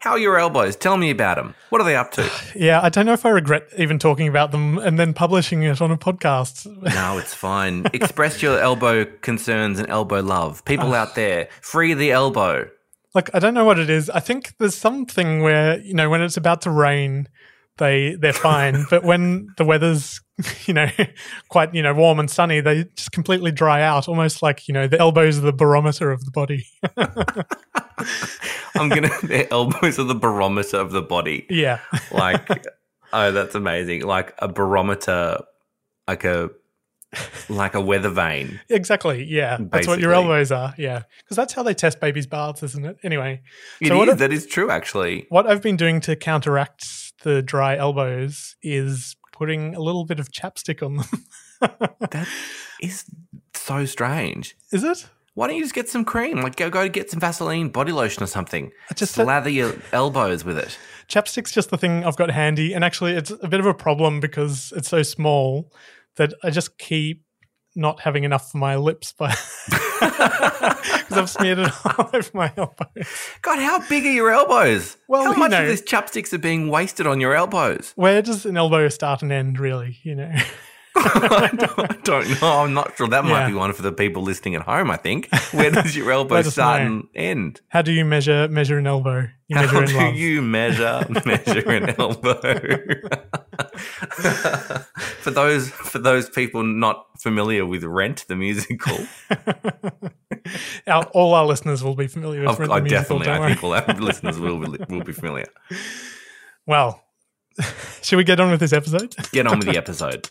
How are your elbows? Tell me about them. What are they up to? Yeah, I don't know if I regret even talking about them and then publishing it on a podcast. no, it's fine. Express your elbow concerns and elbow love. People out there, free the elbow. Like, I don't know what it is. I think there's something where, you know, when it's about to rain, they they're fine, but when the weather's, you know, quite, you know, warm and sunny, they just completely dry out, almost like, you know, the elbows are the barometer of the body. I'm gonna. Their elbows are the barometer of the body. yeah. Like, oh, that's amazing. Like a barometer, like a like a weather vane. Exactly. Yeah. That's what your elbows are. Yeah. Because that's how they test babies' baths, isn't it? Anyway. It so is. I've- That is true, actually. What I've been doing to counteract the dry elbows is putting a little bit of chapstick on them. That is so strange. is it? Why don't you just get some cream? Like go go get some Vaseline body lotion or something. Just- slather your elbows with it. Chapstick's just the thing I've got handy. And actually, it's a bit of a problem because it's so small that I just keep not having enough for my lips by because I've smeared it all over my elbows. God, how big are your elbows? Well, how much know- of these chapsticks are being wasted on your elbows? Where does an elbow start and end, really? You know? I, don't, I don't know. I'm not sure. That might Yeah. be one for the people listening at home. I think. Where does your elbow start know. and end? How do you measure measure an elbow? You How measure do love. you measure measure an elbow? for those for those people not familiar with Rent the musical, our, all our listeners will be familiar with I've- Rent I the musical. definitely I think all our listeners will be, will be familiar. Well, should we get on with this episode? Get on with the episode.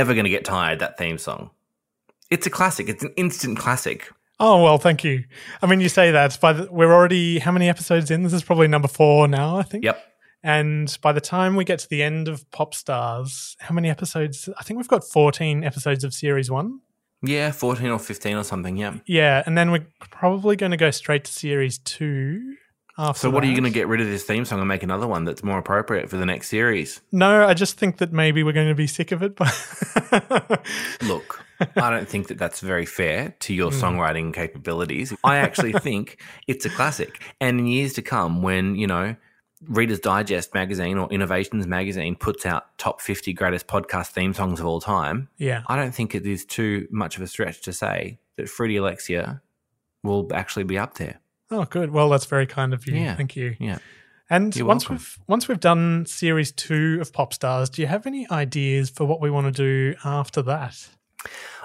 never going to get tired. That theme song. It's a classic. It's an instant classic. Oh well, thank you. I mean, you say that, but we're already how many episodes in? This is probably number four now, I think. Yep. And by the time we get to the end of Pop Stars, how many episodes? I think we've got fourteen episodes of series one. Yeah, fourteen or fifteen or something. Yeah. Yeah, and then we're probably going to go straight to series two. After So, what are you going to get rid of this theme song and make another one that's more appropriate for the next series? No, I just think that maybe we're going to be sick of it. But Look, I don't think that that's very fair to your Hmm. songwriting capabilities. I actually think it's a classic. And in years to come, when, you know, Reader's Digest magazine or Innovations magazine puts out top 50 greatest podcast theme songs of all time, yeah, I don't think it is too much of a stretch to say that Fruity Alexia will actually be up there. Oh, good. Well, that's very kind of you. Yeah. Thank you. Yeah. And You're once welcome. we've once we've done series two of Pop Stars, do you have any ideas for what we want to do after that?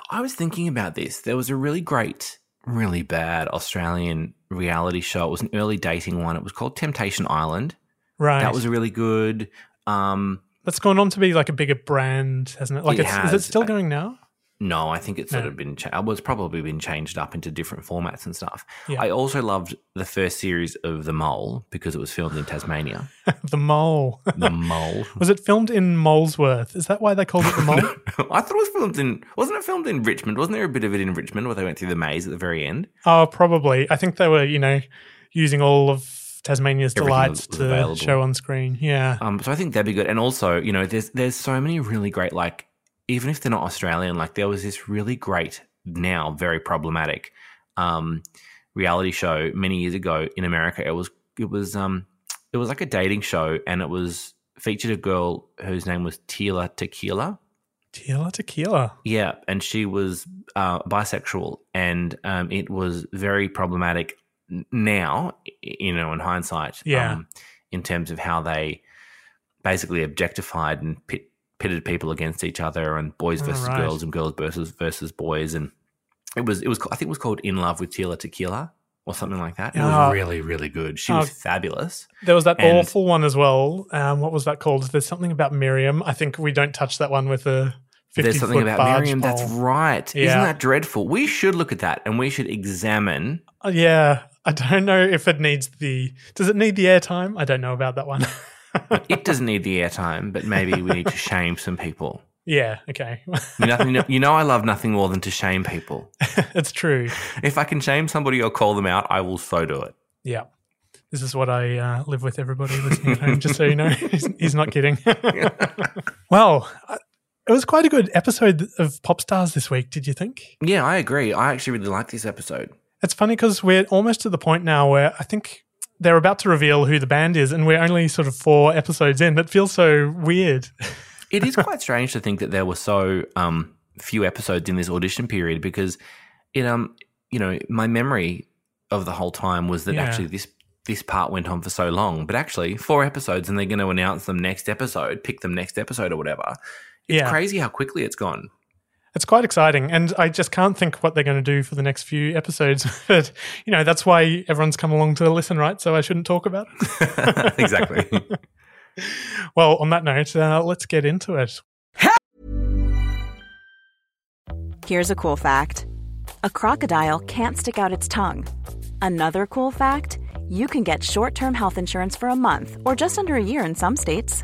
I was thinking about this. There was a really great, really bad Australian reality show. It was an early dating one. It was called Temptation Island. Right. That was a really good. Um, That's gone on to be like a bigger brand, hasn't it? Like, It it's, is it still going now? No, I think it's sort of been. Cha- well, it's probably been changed up into different formats and stuff. Yeah. I also loved the first series of The Mole because it was filmed in Tasmania. the Mole. The Mole. was it filmed in Molesworth? Is that why they called it the Mole? I thought it was filmed in. Wasn't it filmed in Richmond? Wasn't there a bit of it in Richmond where they went through the maze at the very end? oh, probably. I think they were, you know, using all of Tasmania's Everything delights to available. show on screen. Yeah. Um, so I think that'd be good. And also, you know, there's there's so many really great like even if they're not Australian, like there was this really great now very problematic um reality show many years ago in America. It was it was um it was like a dating show and it was featured a girl whose name was Tila Tequila. Tequila tequila. Yeah, and she was uh, bisexual, and um, it was very problematic now, you know, in hindsight. Yeah. Um, in terms of how they basically objectified and pit, pitted people against each other, and boys Oh, versus right. girls, and girls versus versus boys, and it was it was I think it was called In Love with Tila Tequila or something like that. It was really really good. She Ah. was fabulous. There was that And- awful one as well. Um, what was that called? There's something about Miriam. I think we don't touch that one with the 50 There's something about Miriam. That's right. Yeah. Isn't that dreadful? We should look at that and we should examine Uh, yeah. I don't know if it needs the. Does it need the airtime? I don't know about that one. it doesn't need the airtime, but maybe we need to shame some people. yeah. Okay. You, nothing, you know, I love nothing more than to shame people. it's true. If I can shame somebody or call them out, I will so do it. Yeah. This is what I uh, live with everybody listening at home, just so you know. He's, he's not kidding. well, uh, it was quite a good episode of Pop Stars this week, did you think? Yeah, I agree. I actually really like this episode. It's funny because we're almost to the point now where I think they're about to reveal who the band is, and we're only sort of four episodes in. It feels so weird. It is quite strange to think that there were so um, few episodes in this audition period because it um you know my memory of the whole time was that Yeah. actually this this part went on for so long, but actually four episodes and they're going to announce them next episode, pick them next episode or whatever. It's Yeah. crazy how quickly it's gone. It's quite exciting, and I just can't think what they're going to do for the next few episodes. but you know, that's why everyone's come along to listen, right? So I shouldn't talk about it. exactly. well, on that note, uh, let's get into it. Here's a cool fact a crocodile can't stick out its tongue. Another cool fact you can get short term health insurance for a month or just under a year in some states.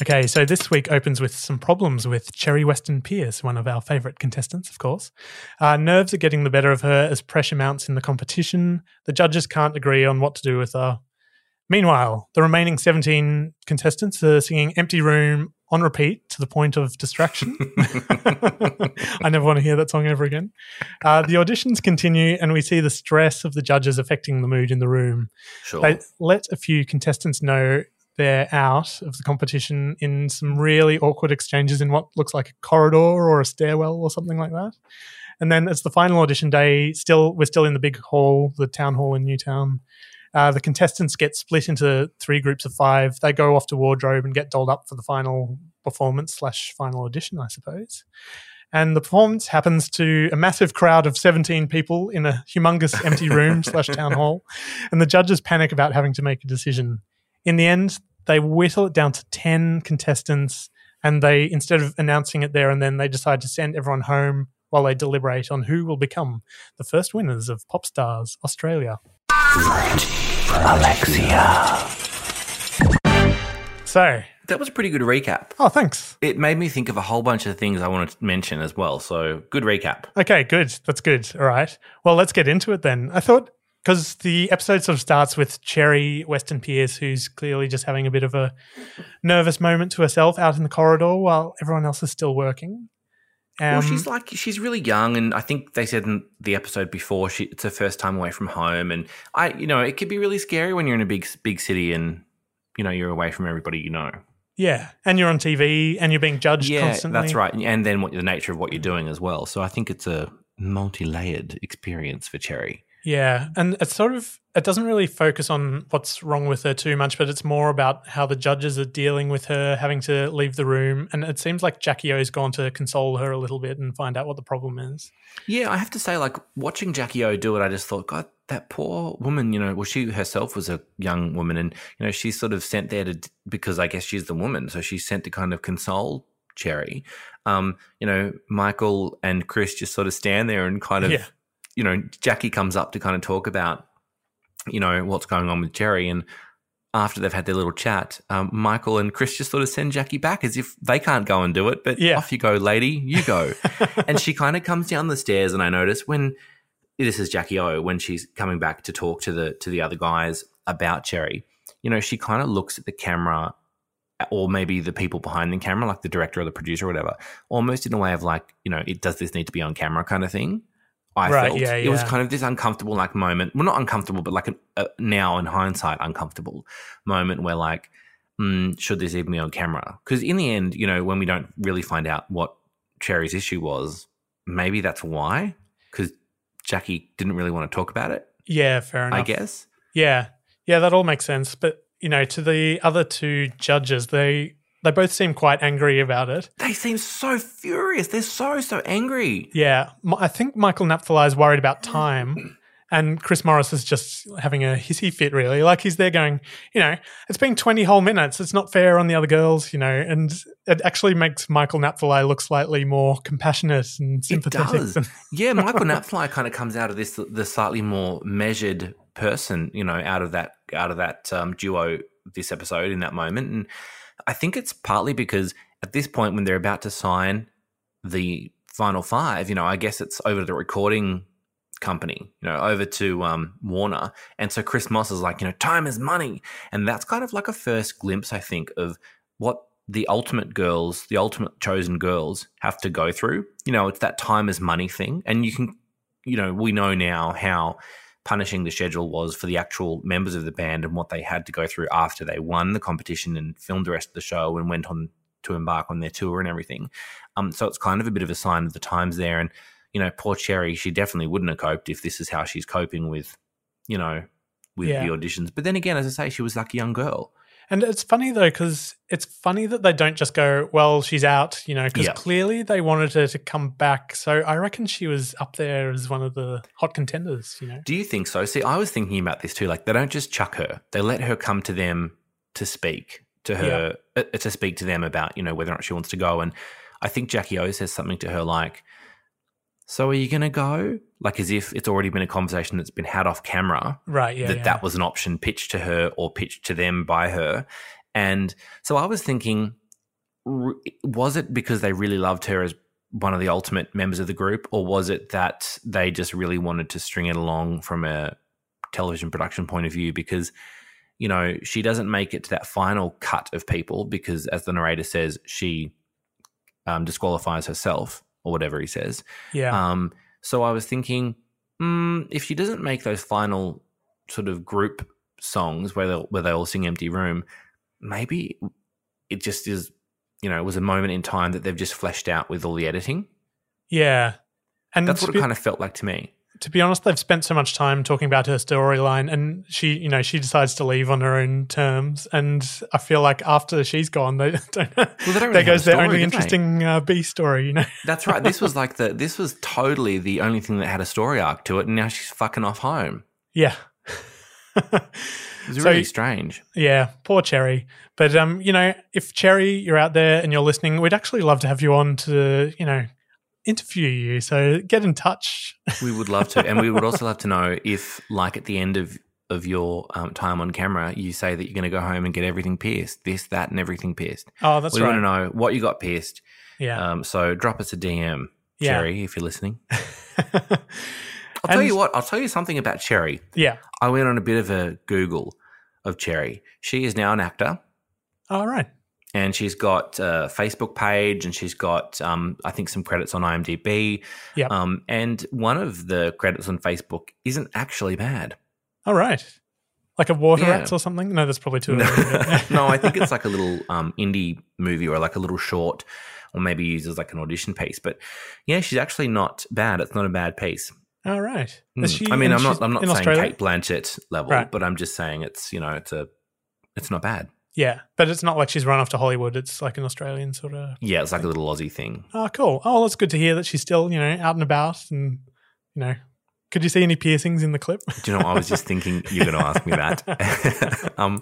Okay, so this week opens with some problems with Cherry Weston Pierce, one of our favourite contestants, of course. Uh, nerves are getting the better of her as pressure mounts in the competition. The judges can't agree on what to do with her. Meanwhile, the remaining 17 contestants are singing Empty Room on repeat to the point of distraction. I never want to hear that song ever again. Uh, the auditions continue, and we see the stress of the judges affecting the mood in the room. Sure. They let a few contestants know they're out of the competition in some really awkward exchanges in what looks like a corridor or a stairwell or something like that. And then it's the final audition day. Still, we're still in the big hall, the town hall in Newtown. Uh, the contestants get split into three groups of five. They go off to wardrobe and get dolled up for the final performance slash final audition, I suppose. And the performance happens to a massive crowd of 17 people in a humongous empty room slash town hall. And the judges panic about having to make a decision. In the end, they whittle it down to 10 contestants. And they, instead of announcing it there and then, they decide to send everyone home while they deliberate on who will become the first winners of Popstars Australia. Alexia. So, That was a pretty good recap. oh, thanks. It made me think of a whole bunch of things I wanted to mention as well. So good recap. Okay, good. That's good. All right. Well, let's get into it then. I thought because the episode sort of starts with Cherry Weston Pierce, who's clearly just having a bit of a nervous moment to herself out in the corridor while everyone else is still working. well, Um, she's like she's really young, and I think they said in the episode before she it's her first time away from home, and I you know it could be really scary when you're in a big big city and you know you're away from everybody you know. yeah, and you're on TV and you're being judged Yeah, constantly. that's right, and then what the nature of what you're doing as well. So I think it's a multi-layered experience for Cherry. Yeah, and it's sort of it doesn't really focus on what's wrong with her too much, but it's more about how the judges are dealing with her having to leave the room, and it seems like Jackie O's gone to console her a little bit and find out what the problem is. Yeah, I have to say, like watching Jackie O do it, I just thought, God, that poor woman. You know, well, she herself was a young woman, and you know, she's sort of sent there to because I guess she's the woman, so she's sent to kind of console Cherry. Um, you know, Michael and Chris just sort of stand there and kind of, Yeah. You know, Jackie comes up to kind of talk about, you know, what's going on with Jerry. and after they've had their little chat, um, Michael and Chris just sort of send Jackie back as if they can't go and do it, but Yeah. off you go, lady, you go. and she kind of comes down the stairs, and I notice when this is Jackie O when she's coming back to talk to the to the other guys about Cherry. You know, she kind of looks at the camera, or maybe the people behind the camera, like the director or the producer or whatever, almost in a way of like, you know, it does this need to be on camera kind of thing. I Right, felt yeah, it was kind of this uncomfortable like moment. Well, not uncomfortable, but like an, uh, now in hindsight, uncomfortable moment where like, mm, should this even be on camera? Because in the end, you know, when we don't really find out what Cherry's issue was, maybe that's why. Because Jackie didn't really want to talk about it. Yeah, fair enough. I guess. Yeah, yeah, that all makes sense. But you know, to the other two judges, they they both seem quite angry about it. They seem so furious. They're so so angry. Yeah, I think Michael Napthali is worried about time, and Chris Moss is just having a hissy fit. Really, like he's there going, you know, it's been twenty whole minutes. It's not fair on the other girls, you know, and it actually makes Michael Napthali look slightly more compassionate and sympathetic. It does. yeah, Michael Napthali kind of comes out of this the slightly more measured person, you know, out of that out of that um, duo this episode in that moment, and I think it's partly because at this point when they're about to sign the final five, you know, I guess it's over to the recording company, you know, over to um, Warner, and so Chris Moss is like, you know, time is money, and that's kind of like a first glimpse, I think, of what the ultimate girls, the ultimate chosen girls have to go through. You know, it's that time is money thing. And you can, you know, we know now how punishing the schedule was for the actual members of the band and what they had to go through after they won the competition and filmed the rest of the show and went on to embark on their tour and everything. Um, so it's kind of a bit of a sign of the times there. And, you know, poor Cherry, she definitely wouldn't have coped if this is how she's coping with, you know, with Yeah. the auditions. But then again, as I say, she was like a young girl. And it's funny though, because it's funny that they don't just go, well, she's out, you know, because Yeah. clearly they wanted her to come back. So I reckon she was up there as one of the hot contenders, you know. Do you think so? See, I was thinking about this too. Like, they don't just chuck her; they let her come to them to speak to her, uh, to speak to them about you know whether or not she wants to go. And I think Jackie O says something to her like, "So are you going to go?" Like as if it's already been a conversation that's been had off camera. Right, yeah, that yeah. that was an option pitched to her or pitched to them by her. And so I was thinking, was it because they really loved her as one of the ultimate members of the group, or was it that they just really wanted to string it along from a television production point of view? Because you know, she doesn't make it to that final cut of people because, as the narrator says, she um, disqualifies herself or whatever he says. Yeah. Um, so I was thinking, mm, if she doesn't make those final sort of group songs where they where they all sing "Empty Room," maybe it just is. You know, it was a moment in time that they've just fleshed out with all the editing. yeah. And That's what it kind of felt like to me. To be honest, they've spent so much time talking about her storyline, and she, you know, she decides to leave on her own terms. And I feel like after she's gone, they don't. they don't really there goes a their only interesting uh, B story. You know, That's right. This was like the this was totally the only thing that had a story arc to it, and now she's fucking off home. yeah, It's was So- really strange. yeah. Poor Cherry. But um, you know, if Cherry, you're out there and you're listening, we'd actually love to have you on to, you know, interview you. So get in touch. We would love to, and we would also love to know if, like, at the end of of your um, time on camera, you say that you're going to go home and get everything pierced, this, that, and everything pierced. Oh, that's we right. want to know what you got pierced. Yeah. Um, so drop us a DM, Yeah. Cherry, if you're listening. I'll tell And- you what. I'll tell you something about Cherry. yeah. I went on a bit of a Google of Cherry. She is now an actor. All right. And she's got a Facebook page and she's got um, I think some credits on IMDb. Yep. Um, and one of the credits on Facebook isn't actually bad. All right. Like a water Yeah. rats or something? No, that's probably too no, early. I think it's like a little um, indie movie or like a little short or maybe used as like an audition piece. But yeah, she's actually not bad. It's not a bad piece. All right. Hmm. She- I mean, I'm not. I'm not saying Australia? Cate Blanchett level, Right. but I'm just saying it's you know it's a it's not bad. Yeah, but it's not like she's run off to Hollywood. It's like an Australian sort of. Yeah, it's like a little Aussie thing. Oh, cool. Oh, that's good to hear that she's still, you know, out and about. And, you know, could you see any piercings in the clip? Do you know? I was just thinking you're going to ask me that. um,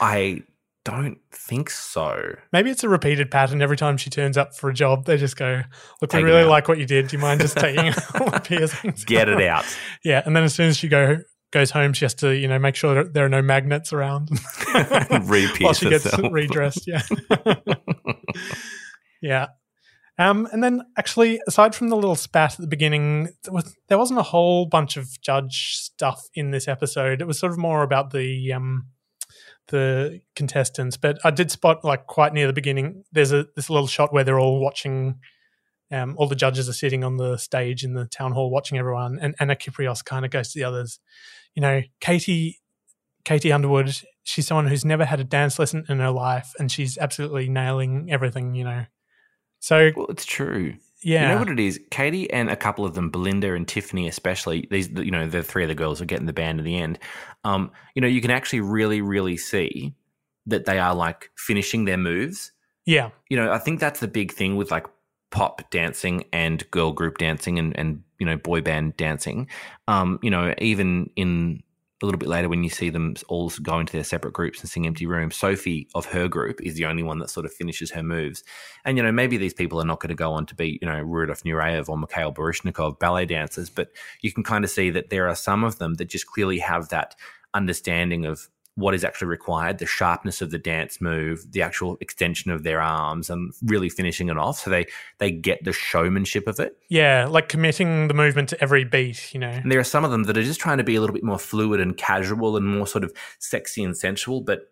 I don't think so. Maybe it's a repeated pattern. Every time she turns up for a job, they just go, Look, Take we really like what you did. Do you mind just taking all the piercings? Get it out. Yeah. And then as soon as she go goes home, she has to, you know, make sure that there are no magnets around while she gets herself. redressed. Yeah. yeah. Um, and then actually, aside from the little spat at the beginning, there, was, there wasn't a whole bunch of judge stuff in this episode. It was sort of more about the um, the contestants. But I did spot like quite near the beginning. There's a this little shot where they're all watching. Um, all the judges are sitting on the stage in the town hall watching everyone, and Anna Kiprios kind of goes to the others. You know, Katie Katie Underwood, she's someone who's never had a dance lesson in her life, and she's absolutely nailing everything. You know, so Well, it's true. yeah, You know what it is? Katie and a couple of them, Belinda and Tiffany especially, these you know, the three of the girls who get in the band in the end. Um, you know, you can actually really, really see that they are like finishing their moves. yeah, You know, I think that's the big thing with like pop dancing and girl group dancing and, and you know, boy band dancing. Um, you know, even in a little bit later when you see them all go into their separate groups and sing empty room sophie of her group is the only one that sort of finishes her moves and you know maybe these people are not going to go on to be you know rudolf nureyev or mikhail baryshnikov ballet dancers but you can kind of see that there are some of them that just clearly have that understanding of what is actually required the sharpness of the dance move the actual extension of their arms and really finishing it off so they they get the showmanship of it yeah, like committing the movement to every beat. You know, and there are some of them that are just trying to be a little bit more fluid and casual and more sort of sexy and sensual. But,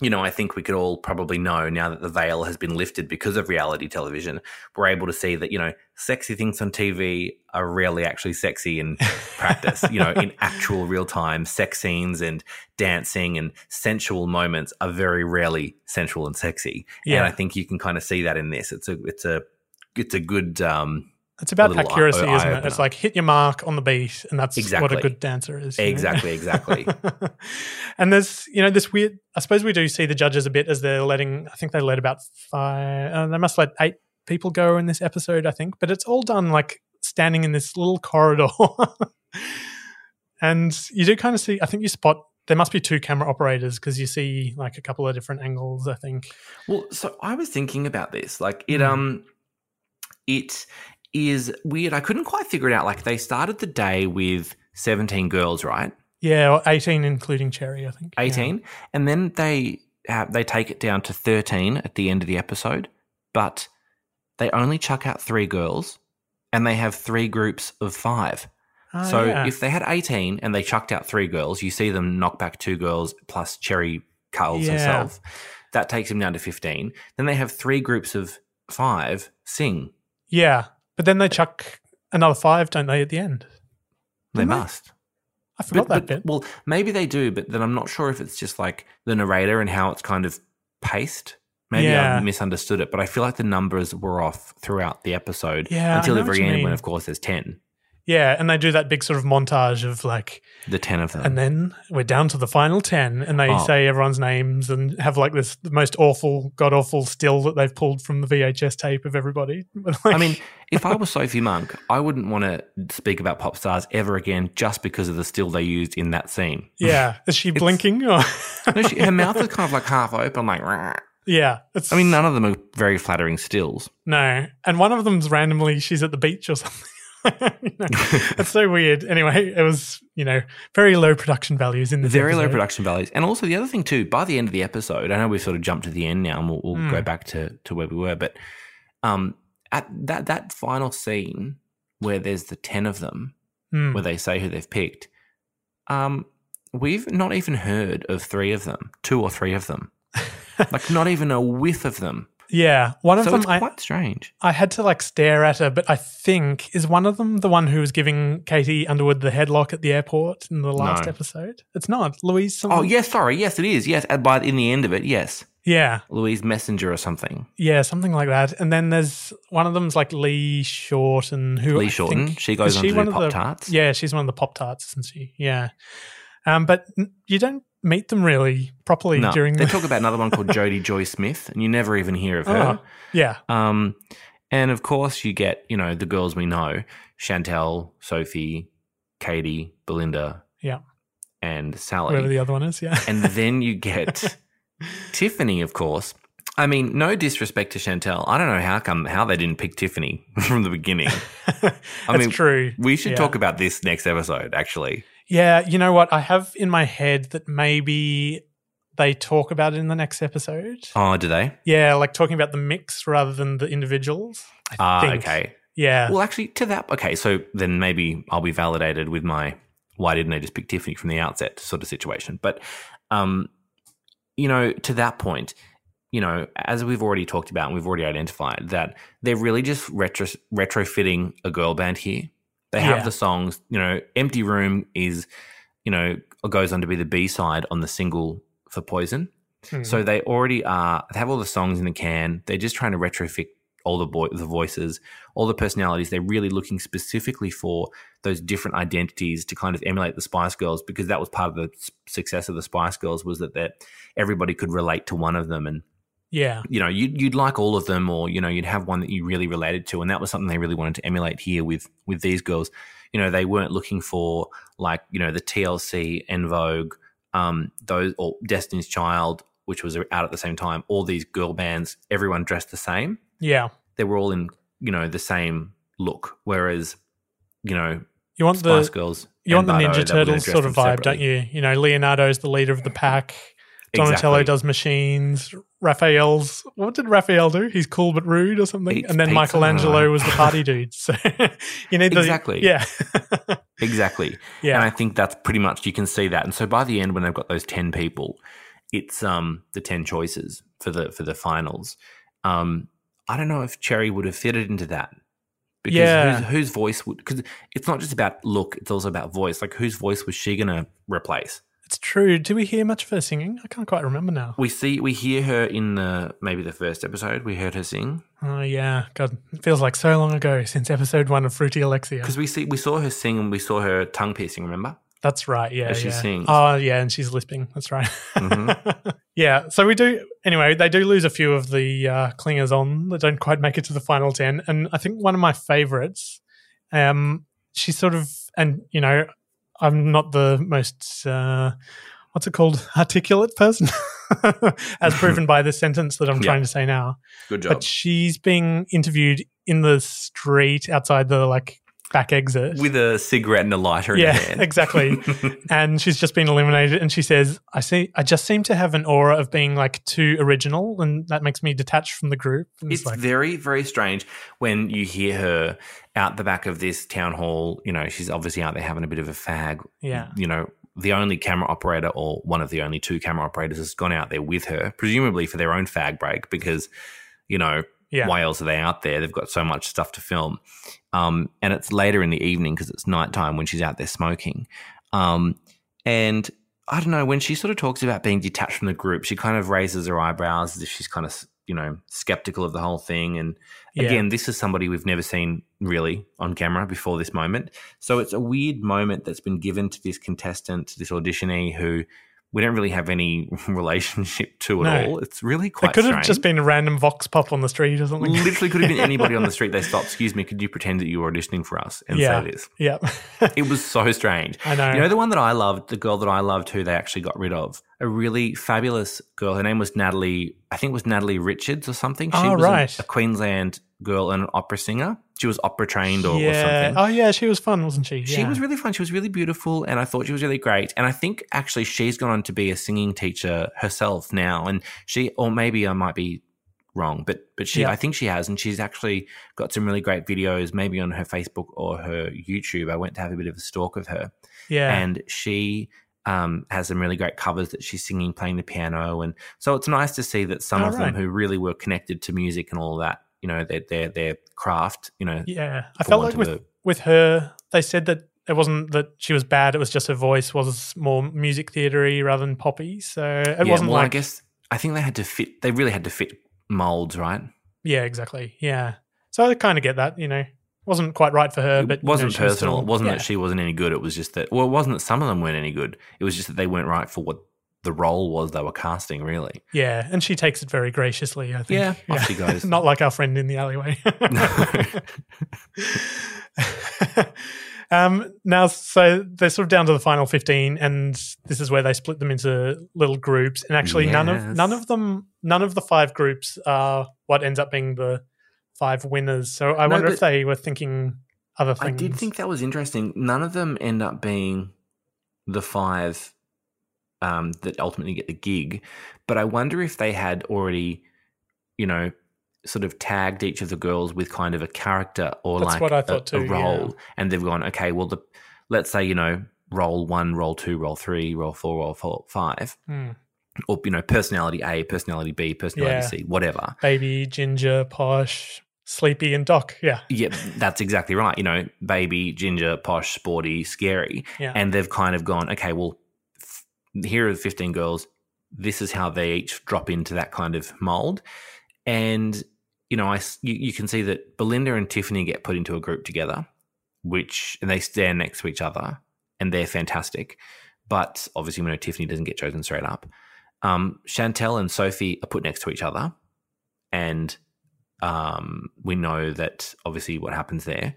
you know, I think we could all probably know now that the veil has been lifted because of reality television, we're able to see that, you know, sexy things on TV are rarely actually sexy in practice. you know, in actual real time, sex scenes and dancing and sensual moments are very rarely sensual and sexy. Yeah. And I think you can kind of see that in this. It's a, it's a, it's a good, um, it's about accuracy, eye- isn't it? It's like hit your mark on the beat, and that's what a good dancer is. Exactly, exactly. and there's you know this weird. I suppose we do see the judges a bit as they're letting. I think they let about five. Uh, they must let eight people go in this episode. I think, but it's all done like standing in this little corridor, and you do kind of see. I think you spot. There must be two camera operators because you see like a couple of different angles. I think. Well, so I was thinking about this. Like it Mm. um it is weird. I couldn't quite figure it out. Like they started the day with 17 girls, right? Yeah, or eighteen, including Cherry. I think 18. And then they have, they take it down to 13 at the end of the episode, but they only chuck out 3 girls and they have 3 groups of 5. Oh, so yeah. if they had 18 and they chucked out three girls, you see them knock back two girls plus Cherry Carls Yeah. herself. That takes them down to 15. Then they have three groups of five sing. yeah, but then they chuck another five, don't they, at the end? They they? must. I forgot But, that but- bit. well, maybe they do, but then I'm not sure if it's just like the narrator and how it's kind of paced. Maybe Yeah. I misunderstood it, but I feel like the numbers were off throughout the episode Yeah, until the very end, when of course there's 10, Yeah, and they do that big sort of montage of like, the 10 of them. and then we're down to the final 10, and they Oh. say everyone's names and have like this most awful, god awful still that they've pulled from the VHS tape of everybody. But, I mean, if I was Sophie Monk, I wouldn't want to speak about pop stars ever again just because of the still they used in that scene. yeah, is she blinking? Or No, she, her mouth is kind of like half open, like. "Rah." yeah, it's I mean, none of them are very flattering stills. No, and one of them's randomly she's at the beach or something. It's so weird. Anyway, it was you know very low production values in this Very low production values. And also, the other thing, too, by the end of the episode, I know we've sort of jumped to the end now and we'll, we'll Hmm. go back to, to where we were, but um, at that, that final scene where there's the 10 of them, Hmm. where they say who they've picked, um, we've not even heard of three of them, two or three of them. like, not even a whiff of them. Yeah, one of so them it's I, quite strange. I had to like stare at her, but I think is one of them the one who was giving Katie Underwood the headlock at the airport in the last No. episode. It's not Louise. Oh, yes, sorry. Yes, it is. Yes. By in the end of it, yes. yeah, Louise Messenger or something. yeah, something like that. And then there's one of them's like Lee Shorten, who Lee I Shorten. She goes on to do one of the- Pop-Tarts. Yeah, she's one of the Pop Tarts, isn't she? Yeah. Um, but you don't meet them really properly No, during they the talk about another one called Jodie Joy Smith, and you never even hear of her. Oh, yeah, Um, and of course, you get you know the girls we know: Chantelle, Sophie, Katie, Belinda, yeah. and Sally. Whoever the other one is, yeah. and then you get Tiffany, of course. I mean, no disrespect to Chantelle. I don't know how come how they didn't pick Tiffany from the beginning. I That's mean, true. We should Yeah. talk about this next episode. Actually, Yeah, you know what? I have in my head that maybe they talk about it in the next episode. oh, do they? Yeah, like talking about the mix rather than the individuals. Ah, think. okay. Yeah. Well, actually, to that, okay, so then maybe I'll be validated with my why didn't they just pick Tiffany from the outset sort of situation. But, um, you know, to that point, you know, as we've already talked about and we've already identified that they're really just retro retrofitting a girl band here. They have Yeah. the songs, you know, Empty Room is, you know, goes on to be the B side on the single for Poison. Hmm. So they already are. They have all the songs in the can. They're just trying to retrofit all the boy, the voices, all the personalities. They're really looking specifically for those different identities to kind of emulate the Spice Girls because that was part of the success of the Spice Girls was that that everybody could relate to one of them and yeah. you know you'd, you'd like all of them or you know you'd have one that you really related to and that was something they really wanted to emulate here with with these girls you know they weren't looking for like you know the tlc en vogue um those or destiny's child which was out at the same time all these girl bands everyone dressed the same Yeah. they were all in you know the same look whereas you know You want spice the girls you want the Ninja Turtles sort of vibe, don't you? You know, Leonardo's the leader of the pack. Donatello Exactly. does machines. Raphael's what did Raphael do? He's cool but rude or something. Eats and then. Michelangelo was the party dude. So you need the Exactly. Yeah. Exactly. Yeah. And I think that's pretty much you can see that. And so by the end when they've got those 10 people, it's um the 10 choices for the for the finals. Um I don't know if Cherry would have fitted into that. Because Yeah. whose, whose voice would because it's not just about look, it's also about voice. Like whose voice was she gonna replace? It's true. Do we hear much of her singing? I can't quite remember now. We see we hear her in the maybe the first episode, we heard her sing. Oh yeah, God, it feels like so long ago since episode one of Fruity Alexia. Because we see we saw her sing and we saw her tongue piercing, remember? That's right. Yeah, As she yeah. sings. Oh yeah, and she's lisping. That's right. Mhm. yeah. So we do. Anyway, they do lose a few of the uh, clingers on that don't quite make it to the final ten, and I think one of my favorites. Um, she sort of, and you know, I'm not the most. Uh, What's it called? Articulate person, as proven by the sentence that I'm Yeah. trying to say now. Good job. But she's being interviewed in the street outside the like back exit. with a cigarette and a lighter in yeah, her hand. exactly. and she's just been eliminated. And she says, "I see. I just seem to have an aura of being like too original, and that makes me detached from the group." And It's like, very, very strange when you hear her out the back of this town hall. You know, she's obviously out there having a bit of a fag. Yeah. You know, the only camera operator or one of the only two camera operators has gone out there with her, presumably for their own fag break because, you know, Yeah. why else are they out there? They've got so much stuff to film. Um, and it's later in the evening because it's nighttime when she's out there smoking. Um, and I don't know, when she sort of talks about being detached from the group, she kind of raises her eyebrows as if she's kind of, you know, skeptical of the whole thing. And Yeah. again, this is somebody we've never seen really on camera before this moment. So it's a weird moment that's been given to this contestant, this auditionee who we don't really have any relationship to at No. all. It's really quite. it could have just been a random vox pop on the street or something. Literally could have been anybody on the street. They stopped. Excuse me, could you pretend that you were auditioning for us and yeah, say this? yeah. It was so strange. I know. You know the one that I loved, the girl that I loved, who they actually got rid of, a really fabulous girl. Her name was Natalie. I think it was Natalie Richards or something. She Oh, was a- right. a, Queensland girl and an opera singer. She was opera trained or, or yeah. something. Oh, yeah. She was fun, wasn't she? She was really fun. She was really beautiful, and I thought she was really great. And I think actually she's gone on to be a singing teacher herself now. And she, or maybe I might be wrong, but but she, Yeah. I think she has, and she's actually got some really great videos, maybe on her Facebook or her YouTube. I went to have a bit of a stalk of her, Yeah. and she um, has some really great covers that she's singing, playing the piano, and so it's nice to see that some Oh, of them who really were connected to music and all that, you know, their their their craft, you know, Yeah, I felt like with a- with her, they said that it wasn't that she was bad; it was just her voice was more music theatery rather than poppy. So it yeah, wasn't well, like I guess I think they had to fit. They really had to fit molds, right? yeah, exactly, yeah. So I kind of get that, you know, wasn't quite right for her, but it you know, wasn't she was personal. still- it wasn't yeah. that she wasn't any good. It was just that. Well, it wasn't that some of them weren't any good. It was just that they weren't right for what the role was they were casting. Really. Yeah, and she takes it very graciously. I think. Yeah, off she goes. Not like our friend in the alleyway. um, now, so they're sort of down to the final fifteen, and this is where they split them into little groups. And actually, none of none of them, none of the five groups are what ends up being the five winners. So I No, wonder if they were thinking other things. I did think that was interesting. None of them end up being the five um, that ultimately get the gig, but I wonder if they had already, you know, sort of tagged each of the girls with kind of a character or That's like what I a- thought a, too, yeah. role, and they've gone, okay, well, the let's say you know, role one, role two, role three, role four, role four, five, Hmm. or you know, personality A, personality B, personality Yeah. C, whatever. baby, ginger, posh, sleepy, and doc. Yeah, Yeah, that's exactly right. You know, baby, ginger, posh, sporty, scary. Yeah. And they've kind of gone, okay, well, here are the 15 girls. This is how they each drop into that kind of mold. And, you know, I, you, you can see that Belinda and Tiffany get put into a group together, which, and they stand next to each other and they're fantastic. But obviously, we know Tiffany doesn't get chosen straight up. Um, Chantelle and Sophie are put next to each other. And um, we know that obviously what happens there.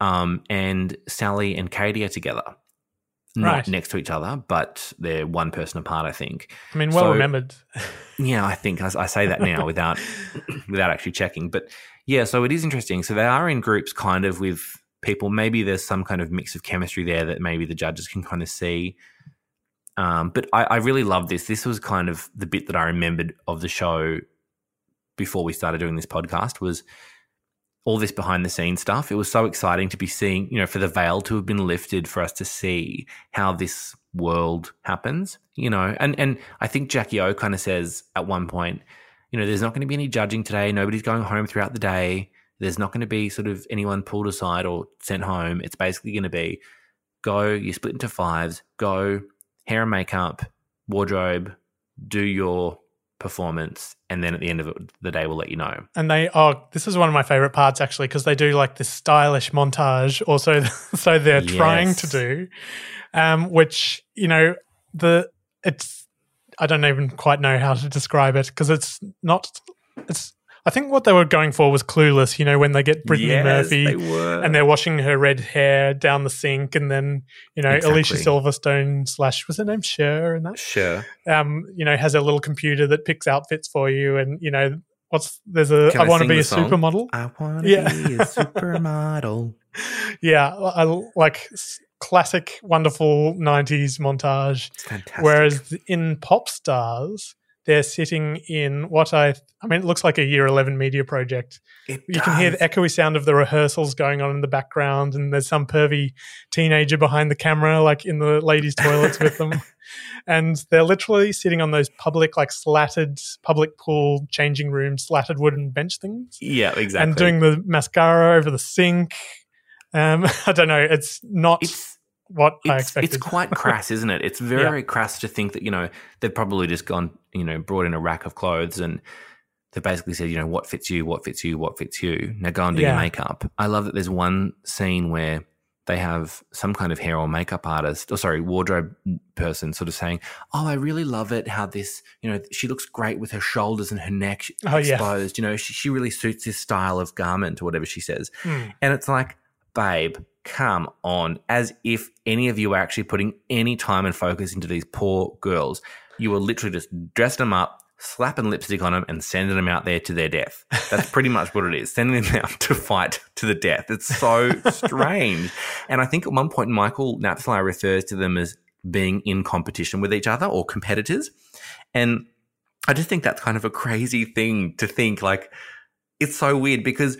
Um, and Sally and Katie are together, not Right. next to each other, but they're one person apart. I think. I mean, well So- remembered. Yeah, I think I, I say that now without without actually checking. But yeah, so it is interesting. So they are in groups, kind of with people. Maybe there's some kind of mix of chemistry there that maybe the judges can kind of see. Um, but I, I really love this. This was kind of the bit that I remembered of the show before we started doing this podcast was all this behind the scenes stuff. It was so exciting to be seeing, you know, for the veil to have been lifted for us to see how this world happens, you know. And and I think Jackie O kind of says at one point, you know, there's not going to be any judging today. Nobody's going home throughout the day. There's not going to be sort of anyone pulled aside or sent home. It's basically going to be go, you split into fives, go, hair and makeup, wardrobe, do your performance, and then at the end of it, the day, we'll let you know. And they oh, this is one of my favorite parts actually because they do like this stylish montage. Also, so they're trying to do, um, which you know the it's I don't even quite know how to describe it because it's not it's. I think what they were going for was clueless. You know, when they get Brittany Yes, Murphy they and they're washing her red hair down the sink, and then you know Alicia Silverstone slash was her name Cher and that Sure. um, you know, has a little computer that picks outfits for you, and you know, what's there's a Can I I want to be a song? supermodel. I want to Yeah. be a supermodel. Yeah, I like classic, wonderful '90s montage. It's fantastic. Whereas in Pop Stars, they're sitting in what I I mean, it looks like a Year 11 media project. It You can hear the echoey sound of the rehearsals going on in the background, and there's some pervy teenager behind the camera, like in the ladies' toilets with them. And they're literally sitting on those public, like slatted public pool changing room, slatted wooden bench things, Yeah, exactly. and doing the mascara over the sink. Um, I don't know. It's not it's what I it's, expected. it's quite crass, isn't it? It's very, very crass to think that, you know, they've probably just gone, you know, brought in a rack of clothes and they basically said, you know, what fits you, what fits you, what fits you. Now go and do Yeah. your makeup. I love that there's one scene where they have some kind of hair or makeup artist, or sorry, wardrobe person sort of saying, Oh, I really love it how this, you know, she looks great with her shoulders and her neck Oh, yeah. exposed. You know, she, she really suits this style of garment or whatever she says. Hmm. And it's like, babe, come on. As if any of you are actually putting any time and focus into these poor girls. You were literally just dressing them up, slapping lipstick on them, and sending them out there to their death. That's pretty much what it is. Sending them out to fight to the death. It's so strange. And I think at one point, Michael Napthali refers to them as being in competition with each other or competitors. And I just think that's kind of a crazy thing to think. Like, it's so weird because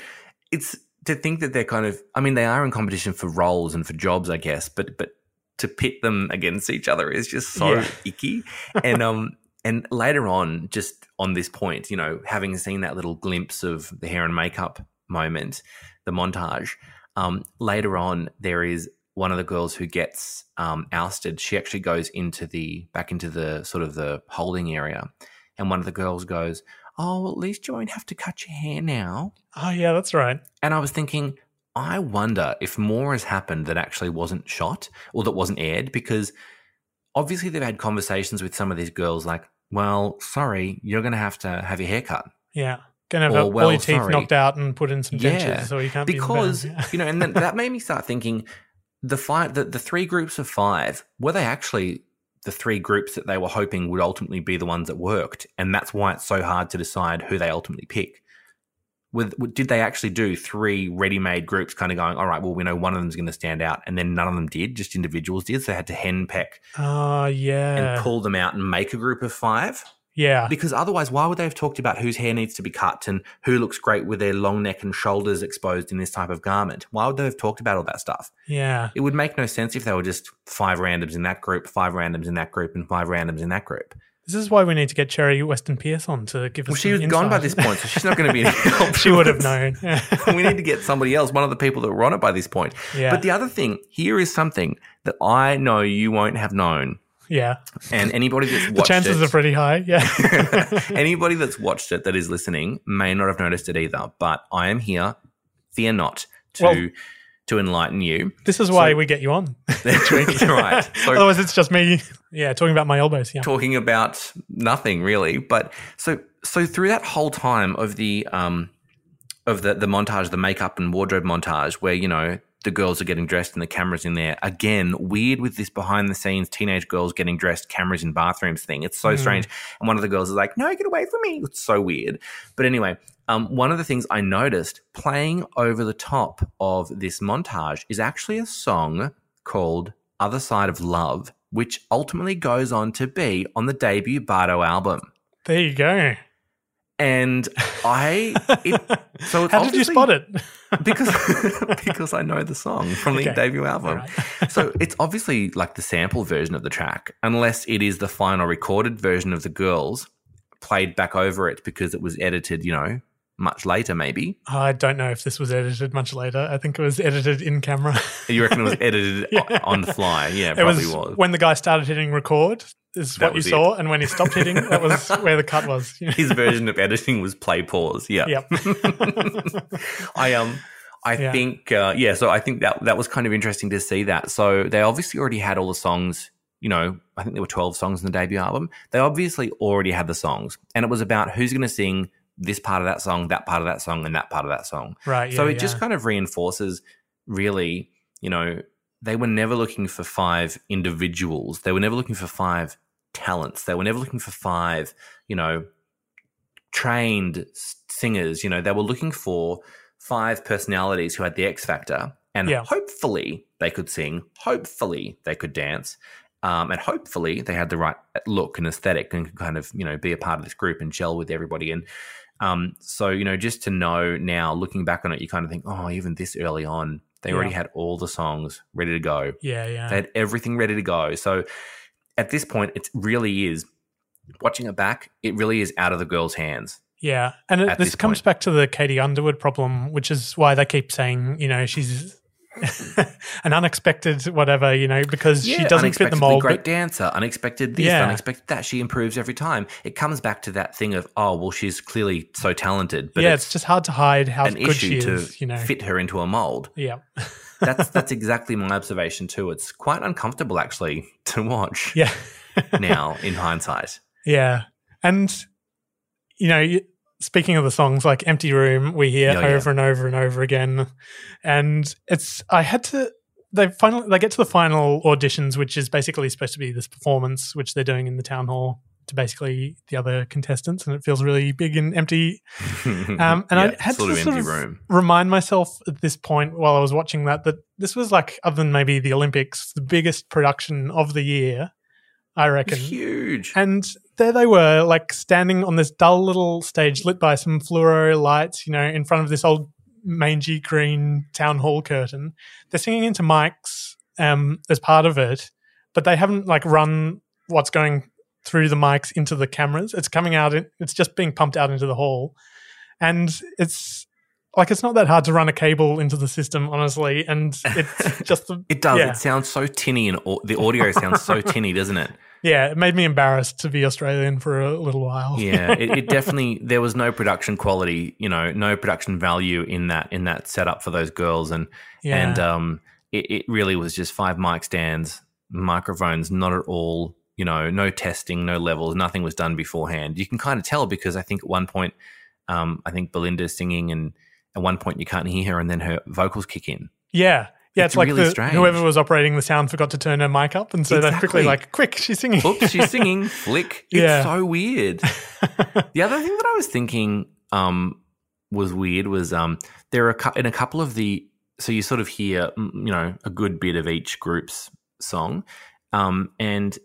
it's to think that they're kind of I mean they are in competition for roles and for jobs I guess but but to pit them against each other is just so Yeah. icky and um and later on just on this point you know having seen that little glimpse of the hair and makeup moment the montage um later on there is one of the girls who gets um, ousted she actually goes into the back into the sort of the holding area and one of the girls goes oh well, at least you won't have to cut your hair now Oh yeah, that's right. and I was thinking, I wonder if more has happened that actually wasn't shot or that wasn't aired because obviously they've had conversations with some of these girls like, well, sorry, you're going to have to have your hair cut. Yeah, gonna have Or, all well, your teeth sorry. knocked out and put in some dentures, Yeah, so you can't because be band. you know, and then that made me start thinking the five, the, the three groups of five were they actually the three groups that they were hoping would ultimately be the ones that worked, and that's why it's so hard to decide who they ultimately pick. With, did they actually do three ready-made groups, kind of going, all right, well, we know one of them's going to stand out, and then none of them did, just individuals did. So they had to henpeck Oh ah, yeah, and pull them out and make a group of five. Yeah, Because otherwise, why would they have talked about whose hair needs to be cut and who looks great with their long neck and shoulders exposed in this type of garment? Why would they have talked about all that stuff? yeah. It would make no sense if they were just five randoms in that group, five randoms in that group, and five randoms in that group. This is why we need to get Cherry Weston Pierce on to give us. Well, she was gone by this point, so she's not going to be any help. she would have known. we need to get somebody else, one of the people that were on it by this point. Yeah. But the other thing, here is something that I know you won't have known. Yeah, And anybody that's the chances it, are pretty high. Yeah, Anybody that's watched it that is listening may not have noticed it either, but I am here, fear not, to Well- to enlighten you. this is why So- we get you on. right. So Otherwise, it's just me. Yeah, talking about my elbows. Yeah, talking about nothing really. But so so through that whole time of the um of the the montage, the makeup and wardrobe montage, where you know the girls are getting dressed and the cameras in there. Again, weird with this behind the scenes teenage girls getting dressed, cameras in bathrooms thing. It's so strange. And one of the girls is like, "No, get away from me!" It's so weird. But anyway. Um, one of the things I noticed playing over the top of this montage is actually a song called Other Side of Love, which ultimately goes on to be on the debut Bardot album. there you go. And I, it, so it's How did you spot it? Because because I know the song from the Okay. debut album. All so it's obviously like the sample version of the track, unless it is the final recorded version of the girls played back over it because it was edited, you know, much later. Maybe I don't know if this was edited much later. I think it was edited in camera. you reckon it was edited Yeah. on the fly? Yeah, it probably was, was. when the guy started hitting record. Is That what you was it. saw, and when he stopped hitting, that was where the cut was. His version of editing was play pause. Yeah. Yep. I um I Yeah. think uh, yeah, so I think that that was kind of interesting to see that. So they obviously already had all the songs, you know, I think there were 12 songs in the debut album. They obviously already had the songs and it was about who's going to sing this part of that song, that part of that song and that part of that song. Right. so yeah, it just kind of reinforces really, you know, they were never looking for five individuals. They were never looking for five talents. They were never looking for five, you know, trained singers. You know, they were looking for five personalities who had the X factor, and Yeah. hopefully they could sing. Hopefully they could dance. Um, and hopefully they had the right look and aesthetic and could kind of you know be a part of this group and gel with everybody and um, so you know just to know now looking back on it you kind of think oh even this early on they already had all the songs ready to go Yeah, yeah. they had everything ready to go so at this point it really is watching it back it really is out of the girls hands Yeah, and it, this this comes back to the Katie Underwood problem, which is why they keep saying, you know, she's an unexpected whatever, you know, because she doesn't fit the mold. Great But dancer, unexpected this, Yeah. unexpected that. She improves every time. It comes back to that thing of oh well, she's clearly so talented, but yeah, it's, it's just hard to hide how an good she issue is. to You know, fit her into a mold. yeah, That's that's exactly my observation too. It's quite uncomfortable actually to watch yeah, now in hindsight. yeah, and you know. Speaking of the songs, like "Empty Room," we hear Oh, yeah. over and over and over again, and it's. I had to. They finally they get to the final auditions, which is basically supposed to be this performance, which they're doing in the town hall to basically the other contestants, and it feels really big and empty. Um, and Yeah, I had to sort empty of room. remind myself at this point while I was watching that that this was like, other than maybe the Olympics, the biggest production of the year, I reckon. Huge. And there they were, like standing on this dull little stage lit by some fluoro lights, you know, in front of this old mangy green town hall curtain. They're singing into mics um, as part of it, but they haven't like run what's going through the mics into the cameras. It's coming out, in, it's just being pumped out into the hall. And it's like, it's not that hard to run a cable into the system, honestly. And it's just, the, It does. Yeah. It sounds so tinny, and au- the audio sounds so tinny, doesn't it? yeah, it made me embarrassed to be Australian for a little while. yeah it, it definitely there was no production quality you know no production value in that in that setup for those girls and Yeah. and um it, it really was just five mic stands microphones not at all you know no testing no levels nothing was done beforehand you can kind of tell because i think at one point um i think belinda's singing and at one point you can't hear her and then her vocals kick in Yeah. Yeah, It's it's, like really the, whoever was operating the sound forgot to turn her mic up, and so they're quickly like, "Quick, she's singing!" Oops, she's singing. Flick. It's Yeah. so weird. the other thing that I was thinking um, was weird was um, there are in a couple of the so you sort of hear you know a good bit of each group's song, um, and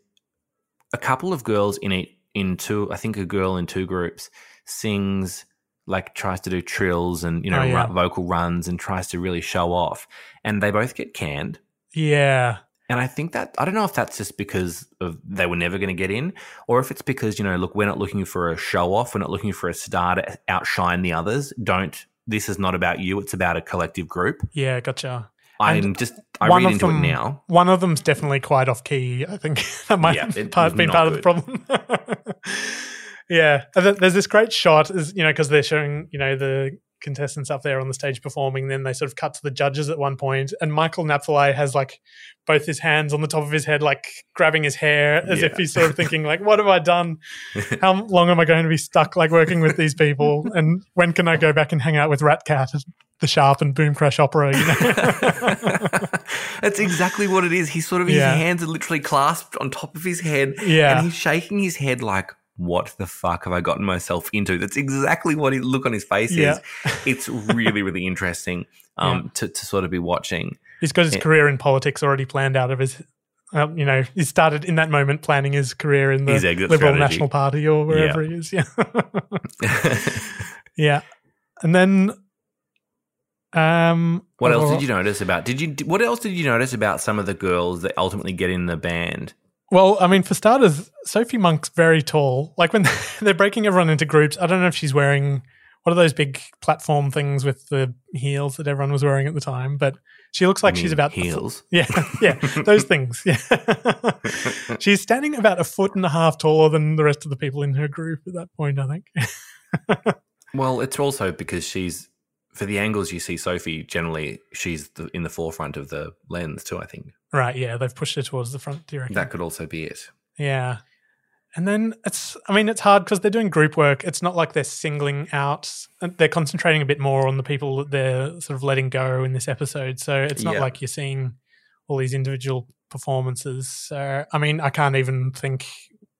a couple of girls in it in two I think a girl in two groups sings like tries to do trills and you know Oh, yeah. vocal runs and tries to really show off, and they both get canned. yeah, And I think that I don't know if that's just because of they were never going to get in, or if it's because you know, look, we're not looking for a show off, we're not looking for a star to outshine the others. Don't. This is not about you; it's about a collective group. yeah, gotcha. I'm And just I one read of into them, it now. One of them's definitely quite off key. I think that might Yeah, it part, been part of the problem. yeah, there's this great shot, is you know, because they're showing you know the contestants up there on the stage performing. Then they sort of cut to the judges at one point, and Michael Napthali has like both his hands on the top of his head, like grabbing his hair, as if he's sort of thinking, like, "What have I done? How long am I going to be stuck like working with these people? And when can I go back and hang out with Ratcat at the Sharp and Boom Crash Opera?" You know. That's exactly what it is. He's sort of Yeah. his hands are literally clasped on top of his head, Yeah. and he's shaking his head like, "What the fuck have I gotten myself into?" That's exactly what he look on his face Yeah. is. It's really, really interesting um, to to sort of be watching. He's got his Yeah. career in politics already planned out of his. Um, you know, he started in that moment planning his career in the Liberal strategy. National Party or wherever he is. Yeah, yeah, and then, um, What else did you notice about? Did you? What else did you notice about some of the girls that ultimately get in the band? Well, I mean, for starters, Sophie Monk's very tall. Like when they're breaking everyone into groups, I don't know if she's wearing what are those big platform things with the heels that everyone was wearing at the time, but she looks like You she's about heels. Yeah, yeah, those things. Yeah, she's standing about a foot and a half taller than the rest of the people in her group at that point. I think. Well, it's also because she's for the angles you see Sophie. Generally, she's the, in the forefront of the lens too. I think right. Yeah, they've pushed her towards the front. Do you reckon? that could also be it. Yeah. And then it's, I mean, it's hard because they're doing group work. It's not like they're singling out, uh, they're concentrating a bit more on the people that they're sort of letting go in this episode. So it's not Yeah. like you're seeing all these individual performances. So, I mean, I can't even think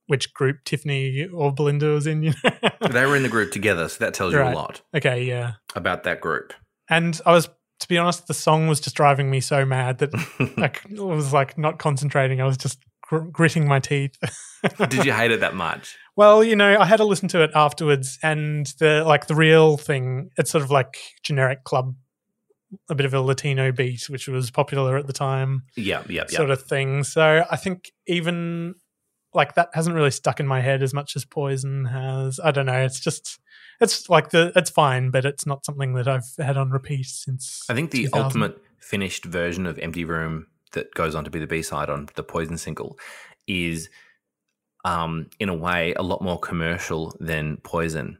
which group Tiffany or Belinda was in. You know? they were in the group together, so that tells you a lot okay, yeah. about that group. And I was, to be honest, the song was just driving me so mad that I was like not concentrating. I was just gr- gritting my teeth. Did you hate it that much? Well, you know, I had to listen to it afterwards, and the like the real thing. It's sort of like generic club, a bit of a Latino beat, which was popular at the time, Yeah, yeah, yeah. sort of thing. So I think even like that hasn't really stuck in my head as much as Poison has. I don't know. It's just it's like the it's fine, but it's not something that I've had on repeat since. I think the ultimate finished version of Empty Room that goes on to be the B side on the Poison single is, um, in a way, a lot more commercial than Poison.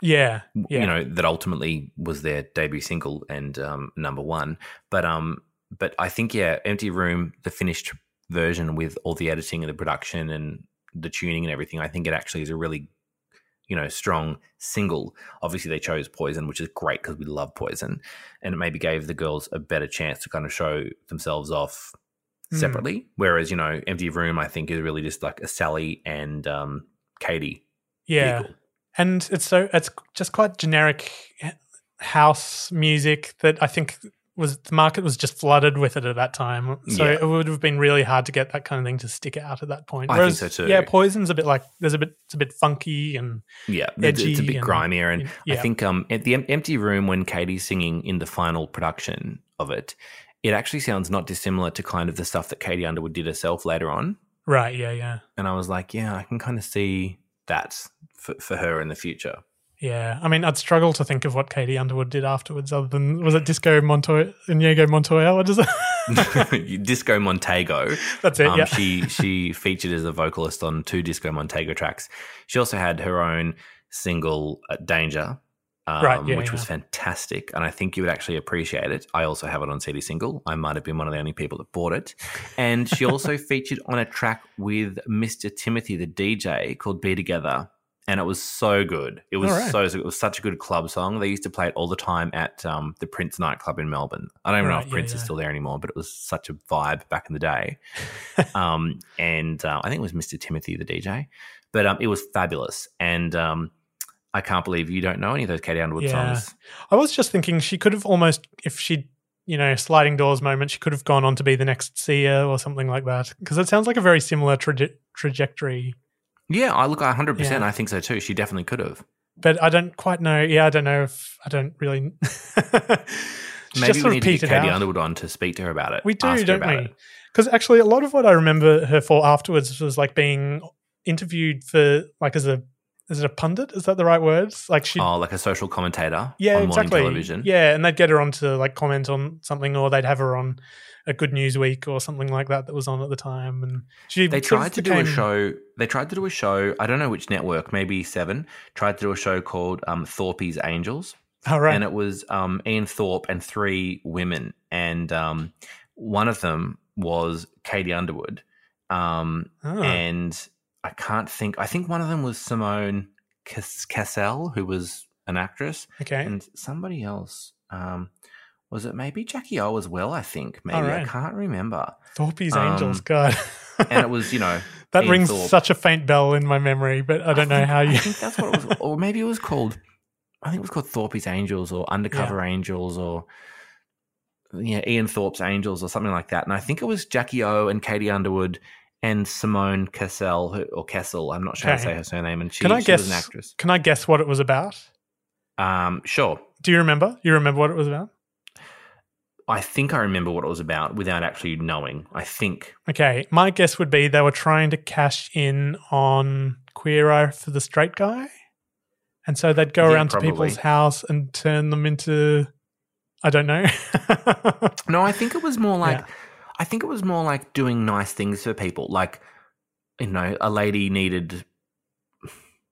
Yeah, yeah. You know that ultimately was their debut single and um, number one. But um, but I think yeah, Empty Room, the finished version with all the editing and the production and the tuning and everything, I think it actually is a really you know strong single. Obviously, they chose Poison, which is great because we love Poison, and it maybe gave the girls a better chance to kind of show themselves off Mm. separately. Whereas you know, Empty Room, I think is really just like a Sally and um, Katie. Yeah. vehicle. And it's so it's just quite generic house music that I think was the market was just flooded with it at that time. So Yeah. it would have been really hard to get that kind of thing to stick out at that point. I think so too. Yeah, Poison's a bit like there's a bit it's a bit funky and Yeah, it's, it's a bit and- grimier, and yeah. I think um, at the empty room when Katie's singing in the final production of it, it actually sounds not dissimilar to kind of the stuff that Katie Underwood did herself later on. right, yeah, yeah. And I was like, yeah, I can kind of see that for, for her in the future. Yeah, I mean, I'd struggle to think of what Katie Underwood did afterwards, other than was it Disco Montoya, Inigo Montoya? What is it? Disco Montego. That's it, Um, yeah. she she featured as a vocalist on two Disco Montego tracks. She also had her own single uh, "Danger," um, Right, yeah, which was fantastic, and I think you would actually appreciate it. I also have it on CD single. I might have been one of the only people that bought it. And she also featured on a track with Mr. Timothy, the DJ, called "Be Together." And it was so good. It was right. so, so it was such a good club song. They used to play it all the time at um, the Prince nightclub in Melbourne. I don't even know if yeah, Prince is still there anymore, but it was such a vibe back in the day um, and uh, I think it was Mr. Timothy, the DJ. But um, it was fabulous, and um, I can't believe you don't know any of those Katie Underwood Yeah. songs. I was just thinking she could have almost, if she, you know, sliding doors moment, she could have gone on to be the next Sia or something like that. Because it sounds like a very similar traje- trajectory. Yeah, I look, I hundred percent. Yeah. I think so too. She definitely could have. But I don't quite know. Yeah, I don't know if I don't really. Maybe just we need to get Katie out. Underwood on to speak to her about it. We do, don't we? Because actually, a lot of what I remember her for afterwards was like being interviewed for like as a is it a pundit? Is that the right words? Like she, Oh, like a social commentator yeah, on exactly. morning television. Yeah, and they'd get her on to like comment on something, or they'd have her on a Good News Week or something like that that was on at the time. And she They tried to do a show. They tried to do a show. I don't know which network, maybe Seven. Tried to do a show called um, Thorpe's Angels. Oh, right. and it was um, Ian Thorpe and three women, and um, one of them was Katie Underwood, um, Oh. and I can't think. I think one of them was Simone Cas- Cassell, who was an actress, Okay. and somebody else. Um, was it maybe Jackie O as well? I think maybe I can't remember. Thorpe's Um, Angels, God. and it was you know that Ian rings Thorpe. such a faint bell in my memory, but I don't know think- how you. I think that's what it was, or maybe it was called. I think it was called Thorpe's Angels or Undercover Angels or yeah, Ian Thorpe's Angels or something like that. And I think it was Jackie O and Katie Underwood and Simone Cassell who, or Kessel. I'm not sure how to say her surname. And she, can I she guess? was an actress. Can I guess what it was about? Um, sure. Do you remember? You remember what it was about? I think I remember what it was about without actually knowing. I think. Okay, my guess would be they were trying to cash in on Queer Eye for the Straight Guy, and so they'd go Yeah, around probably. to people's house and turn them into, I don't know. No, I think it was more like Yeah. I think it was more like doing nice things for people. Like, you know, a lady needed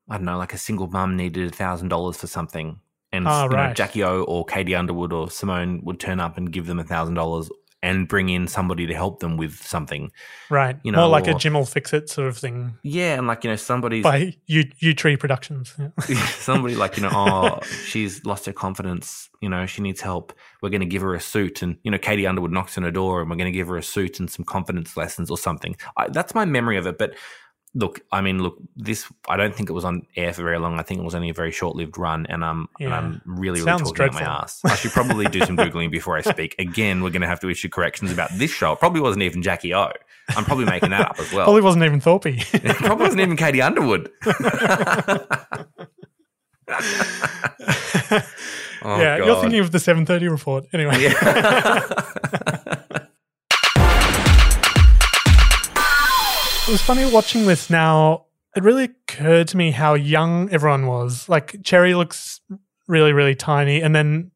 I don't know, like a single mum needed a thousand dollars for something. And Ah, you know. Jackie O or Katie Underwood or Simone would turn up and give them a thousand dollars and bring in somebody to help them with something. right, You more know, like a or- Jim will fix it sort of thing Yeah, and like, you know, somebody's by U U Tree Productions. Yeah. somebody like you know oh she's lost her confidence you know she needs help we're going to give her a suit and you know katie underwood knocks on her door and we're going to give her a suit and some confidence lessons or something I, that's my memory of it but look, I mean, look, this I don't think it was on air for very long. I think it was only a very short-lived run, and I'm and I'm really, really Sounds talking out my ass. I should probably do some googling before I speak. Again, we're going to have to issue corrections about this show. It probably wasn't even Jackie O. I'm probably making that up as well. Probably wasn't even Thorpe. Probably wasn't even Katie Underwood. Oh, yeah, you're thinking of the 7:30 report. Anyway. It was funny watching this now. It really occurred to me how young everyone was. Like Cherry looks really, really tiny, and then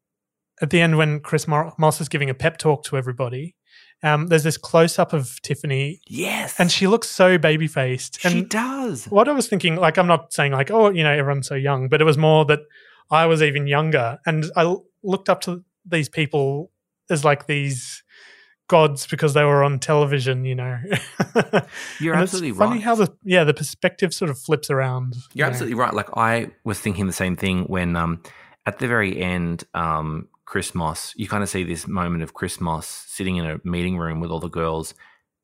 at the end when Chris Mo- Moss is giving a pep talk to everybody, um, there's this close up of Tiffany, yes, and she looks so baby faced. she does. what I was thinking, like, I'm not saying like, oh, you know, everyone's so young, but it was more that I was even younger, and I l- looked up to these people as like these gods because they were on television, you know. You're absolutely funny right. how the yeah the perspective sort of flips around. you You're know. absolutely right. Like I was thinking the same thing when um at the very end, um, Chris Moss, you kind of see this moment of Chris Moss sitting in a meeting room with all the girls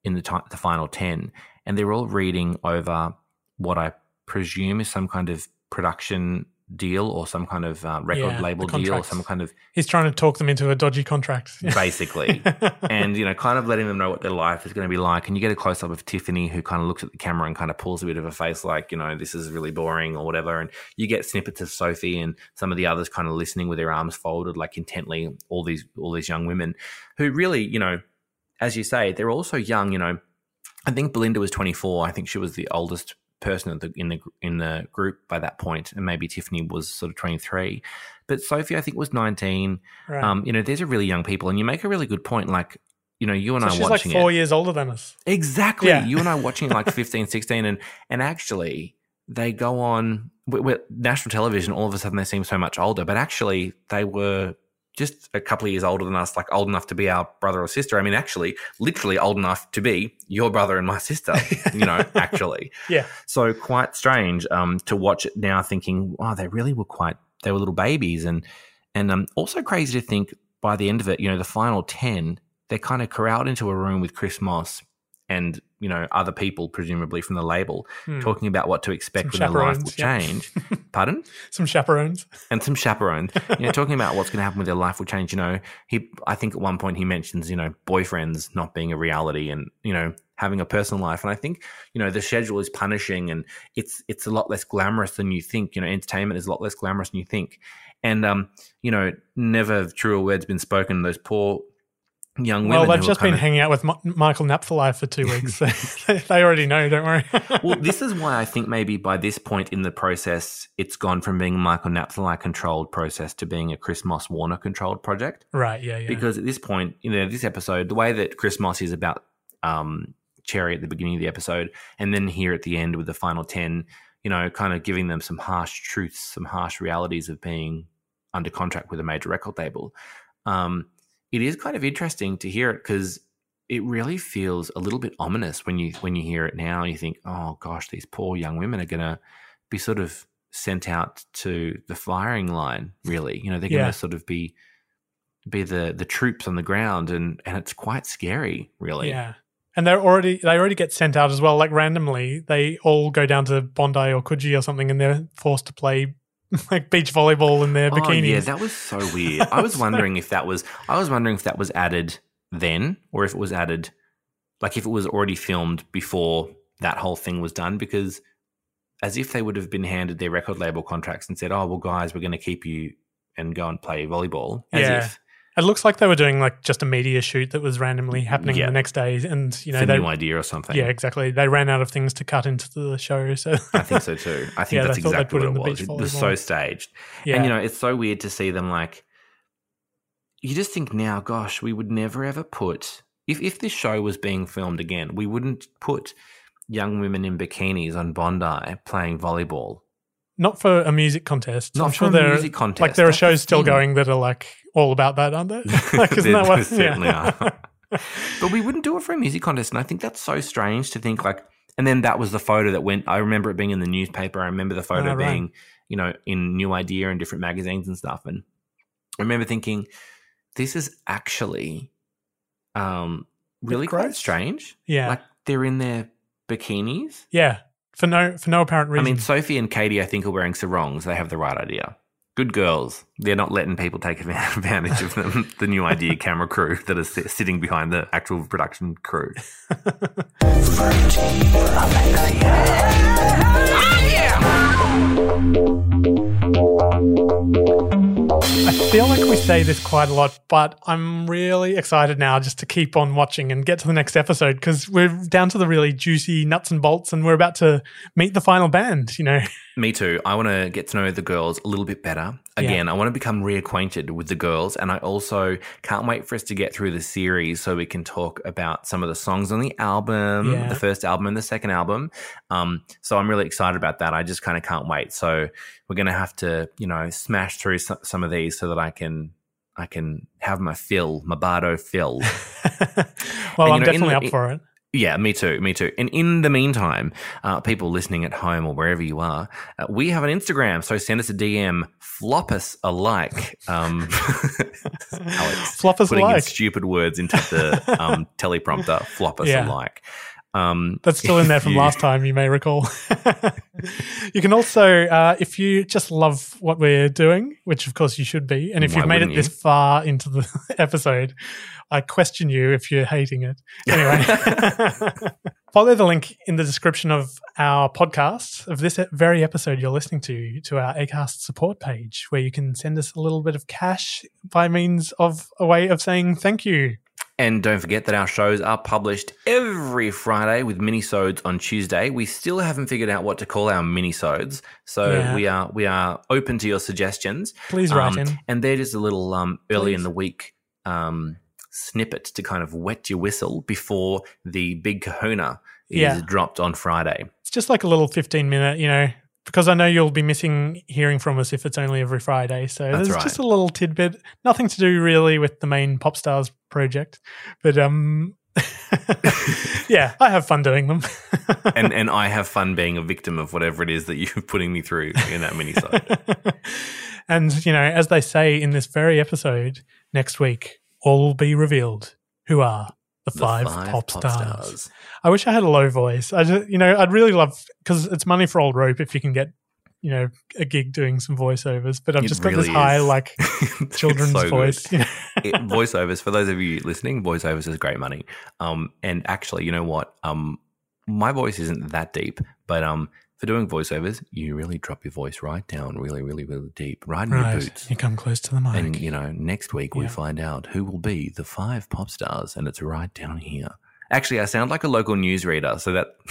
in the ti the final ten, and they're all reading over what I presume is some kind of production deal or some kind of uh, record Yeah, label deal or some kind of He's trying to talk them into a dodgy contract. basically. and, you know, kind of letting them know what their life is going to be like. And you get a close up of Tiffany who kind of looks at the camera and kind of pulls a bit of a face like, you know, this is really boring or whatever. And you get snippets of Sophie and some of the others kind of listening with their arms folded, like intently, all these all these young women who really, you know, as you say, they're also young, you know. I think Belinda was 24. I think she was the oldest person in the in the in the group by that point, and maybe Tiffany was sort of 23. But Sophie, I think, was 19. Right. Um, you know, these are really young people, and you make a really good point. Like, you know, you and so I she's like four it years older than us. exactly. Yeah. You and I watching it like 15, 16, and and actually they go on with, with national television. All of a sudden, they seem so much older, but actually they were just a couple of years older than us, like old enough to be our brother or sister. I mean, actually, literally old enough to be your brother and my sister. you know, actually. Yeah. So quite strange um, to watch it now, thinking, wow, they really were quite. They were little babies, and and um, also crazy to think by the end of it, you know, the final ten, they're kind of corralled into a room with Chris Moss and you know other people, presumably from the label, Hmm. talking about what to expect Some when their life will yeah. change. Pardon? Some chaperones. and some chaperones. You know, talking about what's going to happen with their life will change. You know, he. I think at one point he mentions, you know, boyfriends not being a reality, and you know, having a personal life. And I think, you know, the schedule is punishing, and it's it's a lot less glamorous than you think. You know, entertainment is a lot less glamorous than you think. And um, you know, never truer words been spoken. Those poor young women. Well, they've just been of- hanging out with M- Michael Napthali for two weeks. so they already know. Don't worry. well, this is why I think maybe by this point in the process, it's gone from being a Michael Napthali controlled process to being a Chris Moss Warner controlled project. right. Yeah. Yeah. Because at this point, you know, this episode, the way that Chris Moss is about um, Cherry at the beginning of the episode, and then here at the end with the final 10, you know, kind of giving them some harsh truths, some harsh realities of being under contract with a major record label. Um, it is kind of interesting to hear it because it really feels a little bit ominous when you when you hear it now. You think, oh gosh, these poor young women are going to be sort of sent out to the firing line. Really, you know, they're going to sort of be be the the troops on the ground, and and it's quite scary, really. Yeah. And they're already they already get sent out as well. Like randomly, they all go down to Bondi or Coogee or something, and they're forced to play like beach volleyball in their bikinis. Oh yeah, that was so weird. I was wondering if that was I was wondering if that was added then or if it was added like if it was already filmed before that whole thing was done because as if they would have been handed their record label contracts and said, "Oh, well guys, we're going to keep you and go and play volleyball." As Yeah. if It looks like they were doing like just a media shoot that was randomly happening Yeah. the next day, and you know a they new idea or something. yeah exactly they ran out of things to cut into the show, so I think so too. I think Yeah, that's they thought they'd exactly what it was. It was so staged. yeah, And you know, it's so weird to see them like you just think now, gosh, we would never ever put if if this show was being filmed again, we wouldn't put young women in bikinis on Bondi playing volleyball. Not for a music contest. Not I'm for sure a there music contest, Like there are shows still going that are like all about that, aren't there? like isn't There- that what? certainly yeah. are. But we wouldn't do it for a music contest, and I think that's so strange to think like. And then that was the photo that went. I remember it being in the newspaper. I remember the photo Ah, right. being, you know, in New Idea and different magazines and stuff. And I remember thinking, this is actually, um, really quite strange. Yeah. like they're in their bikinis. yeah. For no for no apparent reason. I mean, Sophie and Katie, I think, are wearing sarongs. They have the right idea. Good girls. They're not letting people take advantage of them. The new idea camera crew that are sitting behind the actual production crew. I feel like we say this quite a lot, but I'm really excited now just to keep on watching and get to the next episode because we're down to the really juicy nuts and bolts, and we're about to meet the final band. You know, Me too. I want to get to know the girls a little bit better. Again, I want to become reacquainted with the girls, and I also can't wait for us to get through the series so we can talk about some of the songs on the album, Yeah. the first album and the second album. Um, so I'm really excited about that. I just kind of can't wait. So we're going to have to, you know, smash through some, some of these so that I can. I can have my fill, my Bardot fill. well, And, I'm know, definitely the- up for it. Yeah, me too, me too. And in the meantime, uh, people listening at home or wherever you are, uh, we have an Instagram. So send us a DM, flop us a like. Um, Alex, Flop us putting in like. stupid words into the um, teleprompter, flop us Yeah. a like. Um, That's still in there from you- last time, you may recall. you can also, uh, if you just love what we're doing, which of course you should be, and if you've made it wouldn't this far into the episode, I question you if you're hating it. Anyway, follow the link in the description of our podcast of this very episode you're listening to to our Acast support page, where you can send us a little bit of cash by means of a way of saying thank you. And don't forget that our shows are published every Friday with minisodes on Tuesday. We still haven't figured out what to call our minisodes, so Yeah. we are we are open to your suggestions. Please write Um, in. And they're just a little um, early in the week um, snippet to kind of wet your whistle before the big Kahuna is Yeah. dropped on Friday. It's just like a little 15 minute, you know, because I know you'll be missing hearing from us if it's only every Friday. So That's there's right. just a little tidbit, nothing to do really with the main Pop Stars project. But um yeah, I have fun doing them. and and I have fun being a victim of whatever it is that you're putting me through in that minisode. and you know, as they say in this very episode, next week all will be revealed who are the, The five, five pop, pop stars. stars. I wish I had a low voice. I just, you know, I'd really love because it's money for old rope if you can get, you know, a gig doing some voiceovers. But I've It just got this really high like children's so voice. You know? it, voiceovers for those of you listening voiceovers is great money um and actually you know what um my voice isn't that deep but um for doing voiceovers you really drop your voice right down really really really deep right in your boots. You come close to the mic. and you know next week we find out who will be the five pop stars and it's right down here actually i sound like a local newsreader so that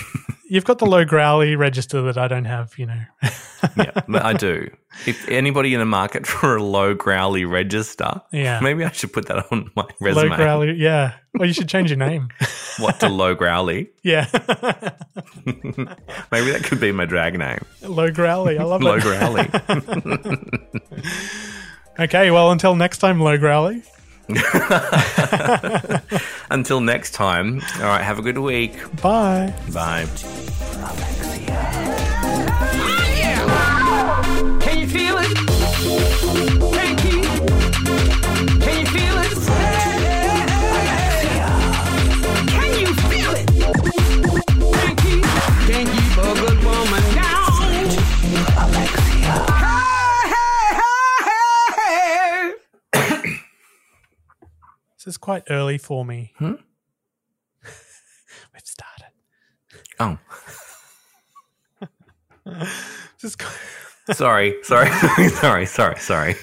You've got the low growly register that I don't have. You know, yeah i do if anybody in the market for a low growly register Yeah. maybe i should put that on my resume. low growly. Yeah. Well, you should change your name. what to low growly yeah, Maybe that could be my drag name. low growly. I love it. Low growly. Okay, well, until next time, low growly. Until next time. All right. Have a good week. Bye. Bye. Can you feel it? Can you feel it? This is quite early for me. Hmm? We've started. Oh, is quite- sorry. Sorry. sorry. Sorry. Sorry.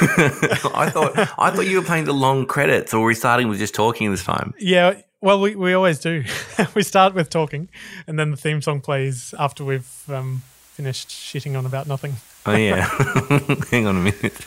I thought I thought you were playing the long credits, or were we starting with just talking this time? yeah. Well, we, we always do. we start with talking, and then the theme song plays after we've um, finished shitting on about nothing. Oh yeah. Hang on a minute.